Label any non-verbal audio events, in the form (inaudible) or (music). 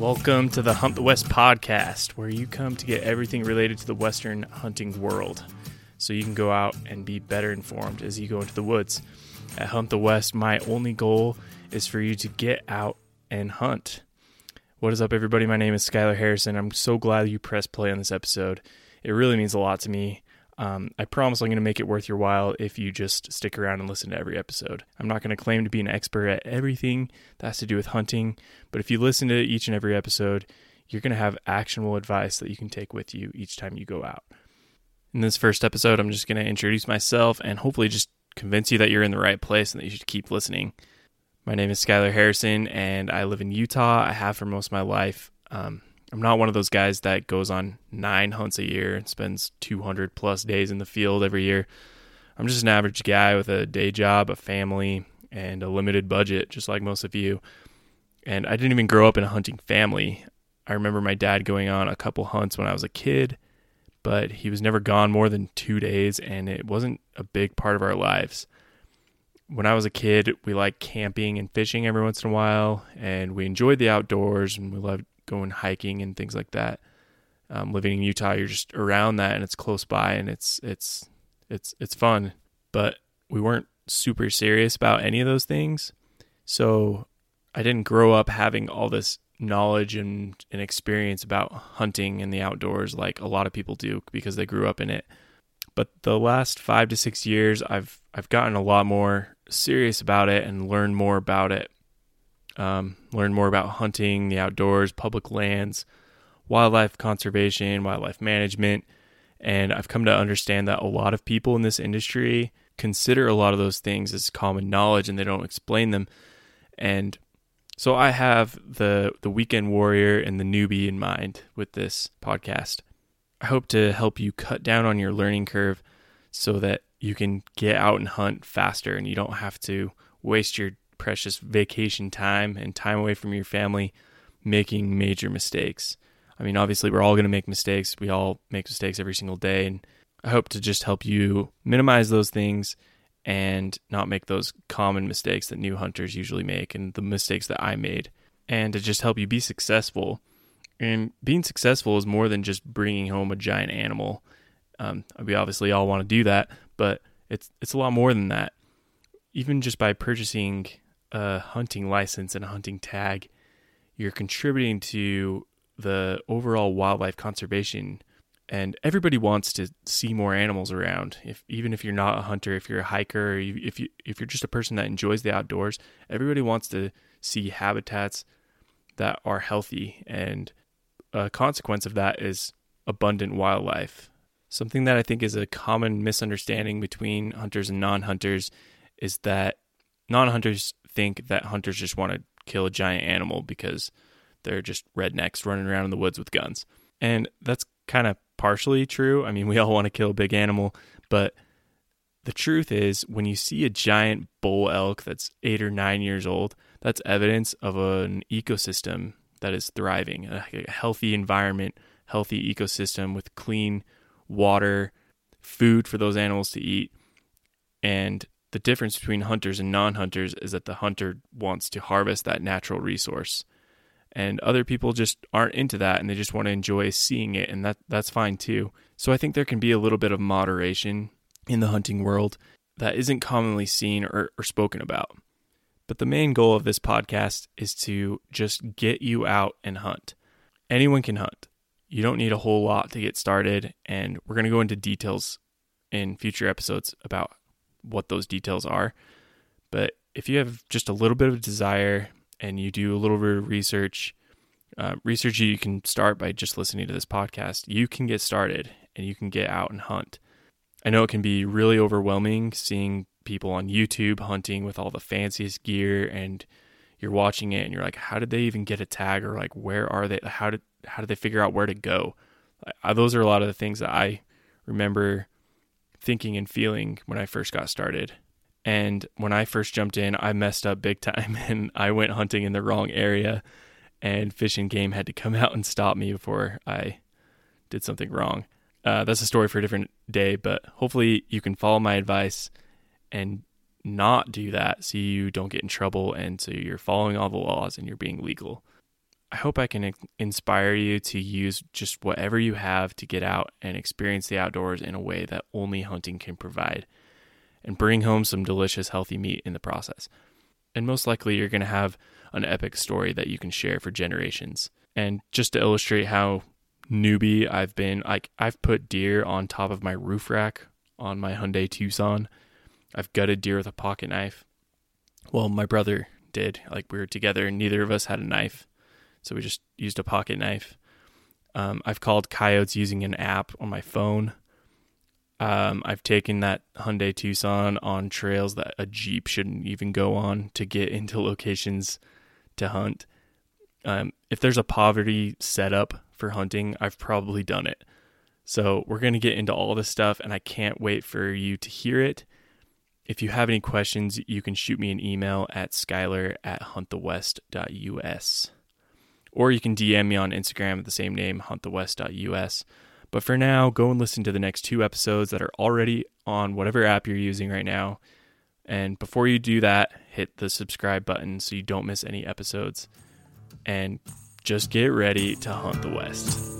Welcome to the Hunt the West podcast, where you come to get everything related to the Western hunting world so you can go out and be better informed as you go into the woods. At Hunt the West, my only goal is for you to get out and hunt. What is up, everybody? My name is Skylar Harrison. I'm so glad you pressed play on this episode. It really means a lot to me. Um, I promise I'm going to make it worth your while if you just stick around and listen to every episode. I'm not going to claim to be an expert at everything that has to do with hunting, but if you listen to each and every episode, you're going to have actionable advice that you can take with you each time you go out. In this first episode, I'm just going to introduce myself and hopefully just convince you that you're in the right place and that you should keep listening. My name is Skylar Harrison, and I live in Utah. I have for most of my life. Um, I'm not one of those guys that goes on nine hunts a year and spends 200 plus days in the field every year. I'm just an average guy with a day job, a family, and a limited budget, just like most of you. And I didn't even grow up in a hunting family. I remember my dad going on a couple hunts when I was a kid, but he was never gone more than two days, and it wasn't a big part of our lives. When I was a kid, we liked camping and fishing every once in a while, and we enjoyed the outdoors and we loved going hiking and things like that. Um, living in Utah, you're just around that, and it's close by, and it's it's it's it's fun. But we weren't super serious about any of those things, so I didn't grow up having all this knowledge and, and experience about hunting and the outdoors like a lot of people do because they grew up in it. But the last five to six years, I've I've gotten a lot more serious about it and learned more about it um, learn more about hunting, the outdoors, public lands, wildlife conservation, wildlife management. And I've come to understand that a lot of people in this industry consider a lot of those things as common knowledge and they don't explain them. And so I have the the weekend warrior and the newbie in mind with this podcast. I hope to help you cut down on your learning curve so that you can get out and hunt faster and you don't have to waste your precious vacation time and time away from your family making major mistakes. I mean, obviously, we're all going to make mistakes. We all make mistakes every single day. And I hope to just help you minimize those things and not make those common mistakes that new hunters usually make and the mistakes that I made. And to just help you be successful. And being successful is more than just bringing home a giant animal. Um, we obviously all want to do that, but it's it's a lot more than that. Even just by purchasing a hunting license and a hunting tag, you're contributing to the overall wildlife conservation. And everybody wants to see more animals around. If even if you're not a hunter, if you're a hiker, if you if you're just a person that enjoys the outdoors, everybody wants to see habitats that are healthy. And a consequence of that is abundant wildlife. Something that I think is a common misunderstanding between hunters and non-hunters is that non-hunters think that hunters just want to kill a giant animal because they're just rednecks running around in the woods with guns. And that's kind of partially true. I mean, we all want to kill a big animal, but the truth is, when you see a giant bull elk that's eight or nine years old, that's evidence of an ecosystem that is thriving, a healthy environment, healthy ecosystem with clean water, food for those animals to eat. And the difference between hunters and non hunters is that the hunter wants to harvest that natural resource. And other people just aren't into that and they just want to enjoy seeing it, and that, that's fine too. So I think there can be a little bit of moderation in the hunting world that isn't commonly seen or, or spoken about. But the main goal of this podcast is to just get you out and hunt. Anyone can hunt. You don't need a whole lot to get started, and we're going to go into details in future episodes about what those details are. But if you have just a little bit of desire and you do a little bit of research, uh, research you can start by just listening to this podcast. You can get started and you can get out and hunt. I know it can be really overwhelming seeing people on YouTube hunting with all the fanciest gear and you're watching it and you're like, how did they even get a tag or like where are they? How did how did they figure out where to go? those are a lot of the things that I remember thinking and feeling when I first got started. And when I first jumped in, I messed up big time (laughs) and I went hunting in the wrong area and Fish and Game had to come (laughs) out and stop me before I did something wrong. Uh, that's a story for a different day, but hopefully you can follow my advice and not do that so you don't get in trouble and so you're following all the laws and you're being legal. I hope I can inspire you to use just whatever you have to get out and experience the outdoors in a way that only hunting can provide and bring home some delicious, healthy meat in the process. And most likely, you're going to have an epic story that you can share for generations. And just to illustrate how newbie I've been, like I've put deer on top of my roof rack on my Hyundai Tucson. I've gutted deer with a pocket knife. Well, my brother did. Like we were together and neither of us had a knife. So we just used a pocket knife. Um, I've called coyotes using an app on my phone. Um, I've taken that Hyundai Tucson on trails that a Jeep shouldn't even go on to get into (laughs) locations to hunt. Um, if there's a poverty setup for hunting, I've probably done it. So we're going to get into all this stuff, and I can't wait for you to hear it. If you have any questions, you can shoot me an email at skylar at huntthewest.us or you can DM me on Instagram at the same name, huntthewest.us. But for now, go and listen to the next two episodes that are already on whatever app you're using right now. And before you do that, hit the subscribe button so you don't miss any episodes. And just get ready to hunt the West.